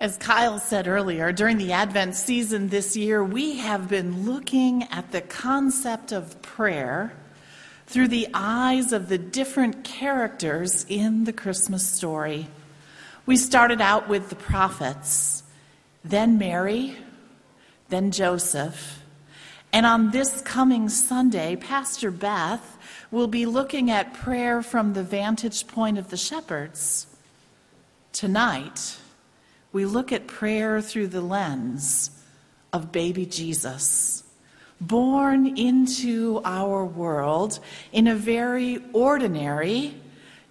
As Kyle said earlier, during the Advent season this year, we have been looking at the concept of prayer through the eyes of the different characters in the Christmas story. We started out with the prophets, then Mary, then Joseph. And on this coming Sunday, Pastor Beth will be looking at prayer from the vantage point of the shepherds. Tonight, we look at prayer through the lens of baby Jesus, born into our world in a very ordinary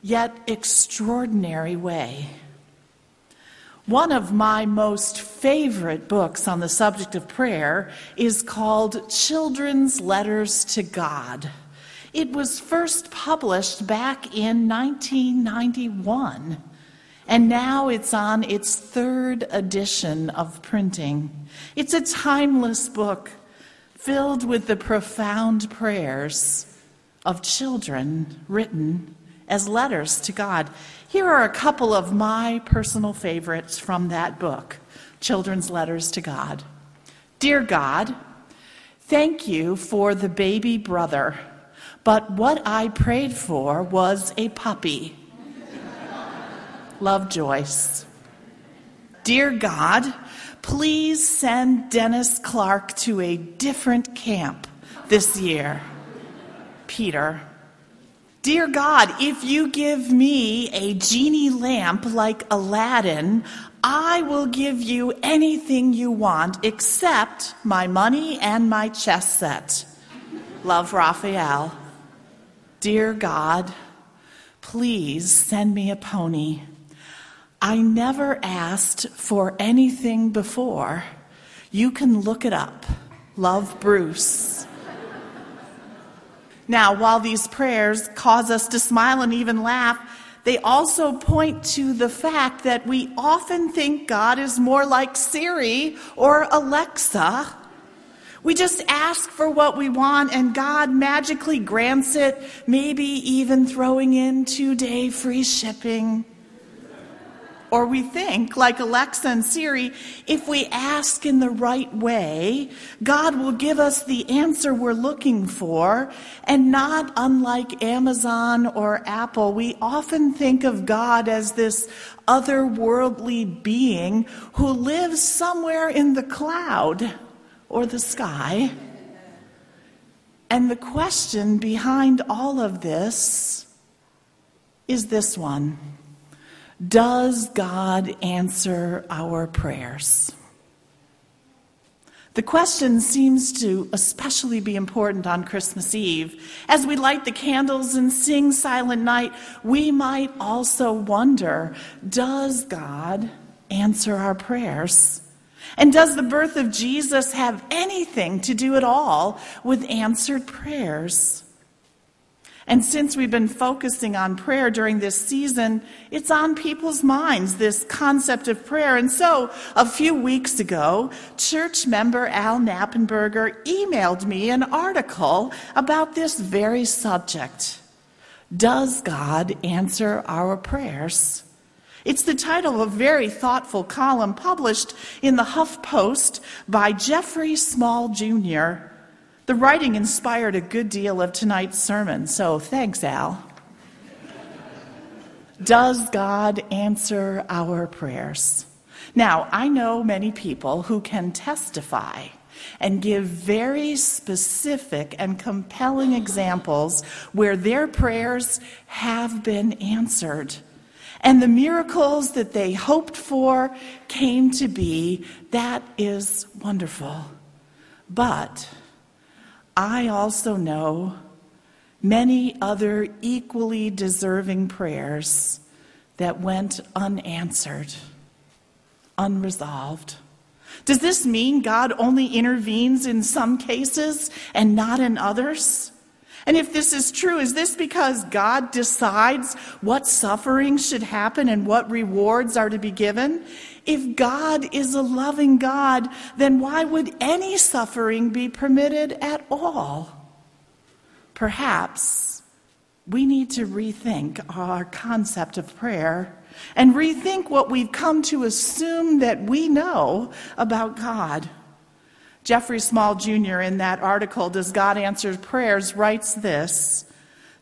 yet extraordinary way. One of my most favorite books on the subject of prayer is called Children's Letters to God. It was first published back in 1991. And now it's on its third edition of printing. It's a timeless book filled with the profound prayers of children written as letters to God. Here are a couple of my personal favorites from that book Children's Letters to God. Dear God, thank you for the baby brother, but what I prayed for was a puppy. Love Joyce. Dear God, please send Dennis Clark to a different camp this year. Peter. Dear God, if you give me a genie lamp like Aladdin, I will give you anything you want except my money and my chess set. Love Raphael. Dear God, please send me a pony. I never asked for anything before. You can look it up. Love Bruce. now, while these prayers cause us to smile and even laugh, they also point to the fact that we often think God is more like Siri or Alexa. We just ask for what we want and God magically grants it, maybe even throwing in two day free shipping. Or we think, like Alexa and Siri, if we ask in the right way, God will give us the answer we're looking for. And not unlike Amazon or Apple, we often think of God as this otherworldly being who lives somewhere in the cloud or the sky. And the question behind all of this is this one. Does God answer our prayers? The question seems to especially be important on Christmas Eve. As we light the candles and sing Silent Night, we might also wonder Does God answer our prayers? And does the birth of Jesus have anything to do at all with answered prayers? And since we've been focusing on prayer during this season, it's on people's minds, this concept of prayer. And so, a few weeks ago, church member Al Knappenberger emailed me an article about this very subject. Does God answer our prayers? It's the title of a very thoughtful column published in the Huff Post by Jeffrey Small Jr. The writing inspired a good deal of tonight's sermon, so thanks, Al. Does God answer our prayers? Now, I know many people who can testify and give very specific and compelling examples where their prayers have been answered. And the miracles that they hoped for came to be. That is wonderful. But I also know many other equally deserving prayers that went unanswered, unresolved. Does this mean God only intervenes in some cases and not in others? And if this is true, is this because God decides what suffering should happen and what rewards are to be given? If God is a loving God, then why would any suffering be permitted at all? Perhaps we need to rethink our concept of prayer and rethink what we've come to assume that we know about God. Jeffrey Small Jr., in that article, Does God Answer Prayers, writes this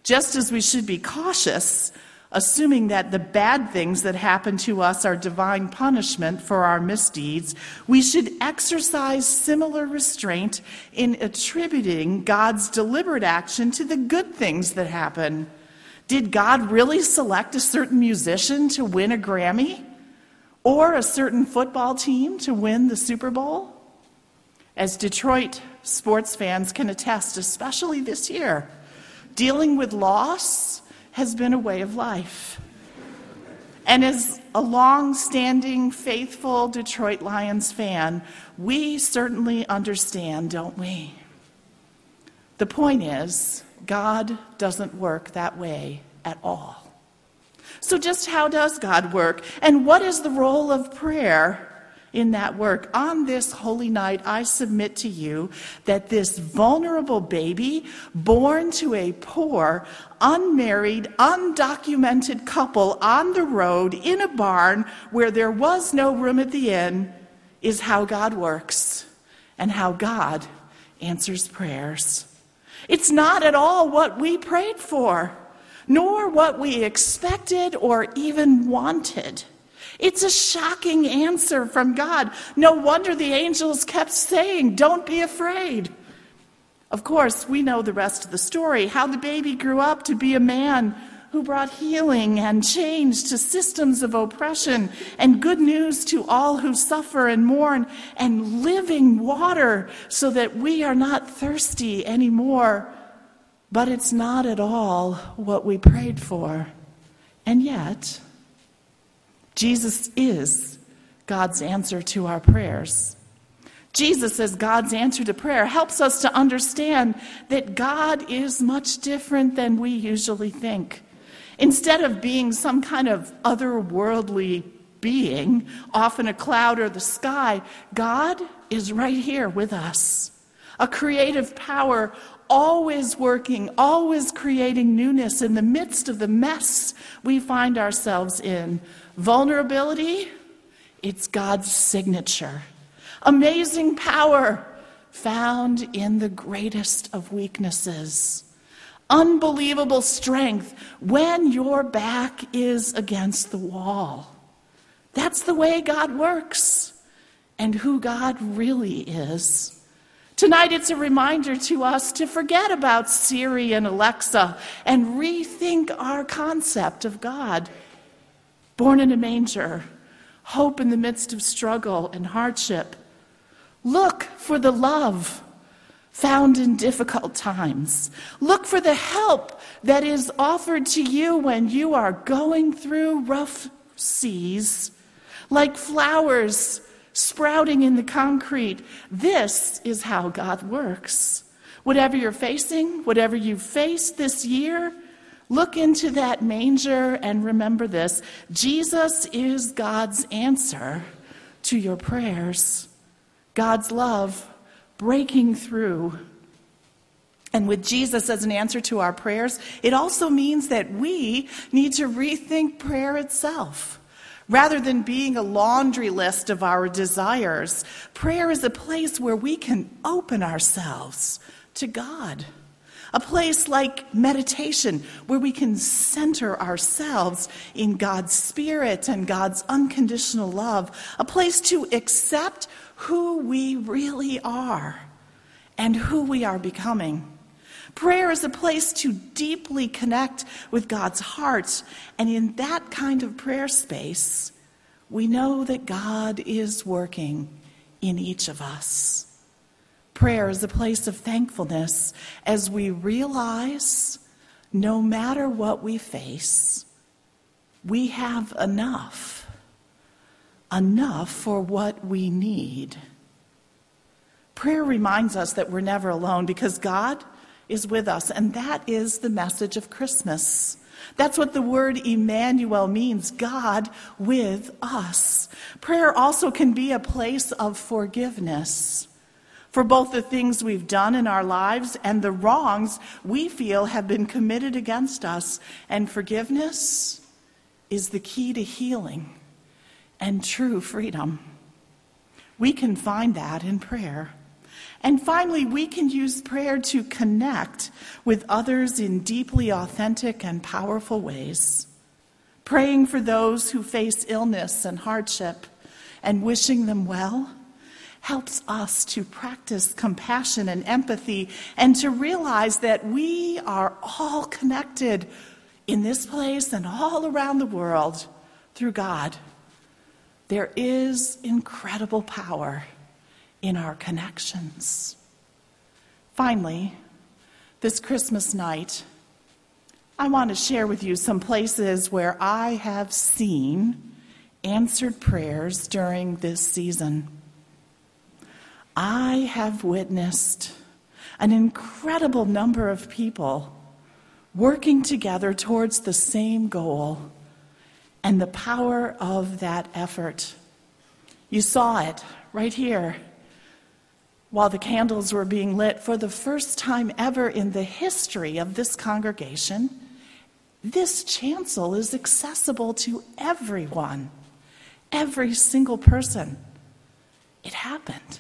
Just as we should be cautious assuming that the bad things that happen to us are divine punishment for our misdeeds, we should exercise similar restraint in attributing God's deliberate action to the good things that happen. Did God really select a certain musician to win a Grammy? Or a certain football team to win the Super Bowl? As Detroit sports fans can attest, especially this year, dealing with loss has been a way of life. And as a long standing, faithful Detroit Lions fan, we certainly understand, don't we? The point is, God doesn't work that way at all. So, just how does God work? And what is the role of prayer in that work. On this holy night, I submit to you that this vulnerable baby, born to a poor, unmarried, undocumented couple on the road in a barn where there was no room at the inn, is how God works and how God answers prayers. It's not at all what we prayed for, nor what we expected or even wanted. It's a shocking answer from God. No wonder the angels kept saying, Don't be afraid. Of course, we know the rest of the story how the baby grew up to be a man who brought healing and change to systems of oppression and good news to all who suffer and mourn and living water so that we are not thirsty anymore. But it's not at all what we prayed for. And yet, Jesus is God's answer to our prayers. Jesus, as God's answer to prayer, helps us to understand that God is much different than we usually think. Instead of being some kind of otherworldly being off in a cloud or the sky, God is right here with us. A creative power always working, always creating newness in the midst of the mess we find ourselves in. Vulnerability, it's God's signature. Amazing power, found in the greatest of weaknesses. Unbelievable strength when your back is against the wall. That's the way God works and who God really is. Tonight, it's a reminder to us to forget about Siri and Alexa and rethink our concept of God born in a manger, hope in the midst of struggle and hardship. Look for the love found in difficult times. Look for the help that is offered to you when you are going through rough seas, like flowers sprouting in the concrete. This is how God works. Whatever you're facing, whatever you face this year, Look into that manger and remember this Jesus is God's answer to your prayers, God's love breaking through. And with Jesus as an answer to our prayers, it also means that we need to rethink prayer itself. Rather than being a laundry list of our desires, prayer is a place where we can open ourselves to God a place like meditation where we can center ourselves in God's Spirit and God's unconditional love, a place to accept who we really are and who we are becoming. Prayer is a place to deeply connect with God's heart, and in that kind of prayer space, we know that God is working in each of us. Prayer is a place of thankfulness as we realize no matter what we face, we have enough, enough for what we need. Prayer reminds us that we're never alone because God is with us, and that is the message of Christmas. That's what the word Emmanuel means God with us. Prayer also can be a place of forgiveness for both the things we've done in our lives and the wrongs we feel have been committed against us. And forgiveness is the key to healing and true freedom. We can find that in prayer. And finally, we can use prayer to connect with others in deeply authentic and powerful ways. Praying for those who face illness and hardship and wishing them well helps us to practice compassion and empathy and to realize that we are all connected in this place and all around the world through God. There is incredible power in our connections. Finally, this Christmas night, I want to share with you some places where I have seen answered prayers during this season. I have witnessed an incredible number of people working together towards the same goal and the power of that effort. You saw it right here while the candles were being lit for the first time ever in the history of this congregation. This chancel is accessible to everyone, every single person. It happened.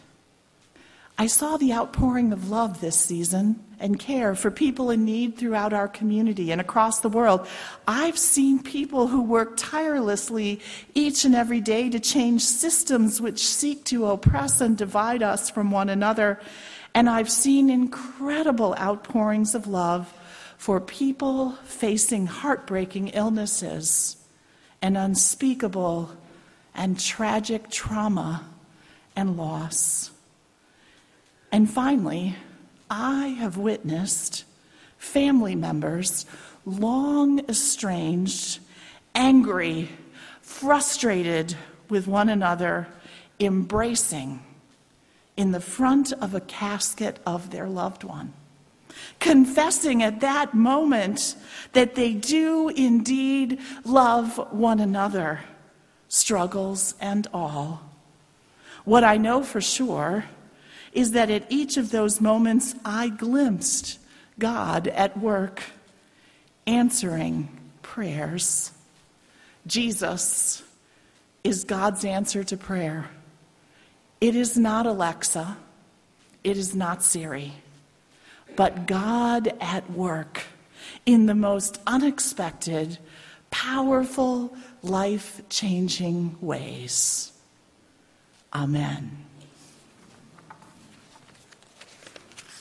I saw the outpouring of love this season and care for people in need throughout our community and across the world. I've seen people who work tirelessly each and every day to change systems which seek to oppress and divide us from one another. And I've seen incredible outpourings of love for people facing heartbreaking illnesses and unspeakable and tragic trauma and loss. And finally, I have witnessed family members long estranged, angry, frustrated with one another, embracing in the front of a casket of their loved one, confessing at that moment that they do indeed love one another, struggles and all. What I know for sure is that at each of those moments I glimpsed God at work, answering prayers. Jesus is God's answer to prayer. It is not Alexa, it is not Siri, but God at work in the most unexpected, powerful, life changing ways. Amen.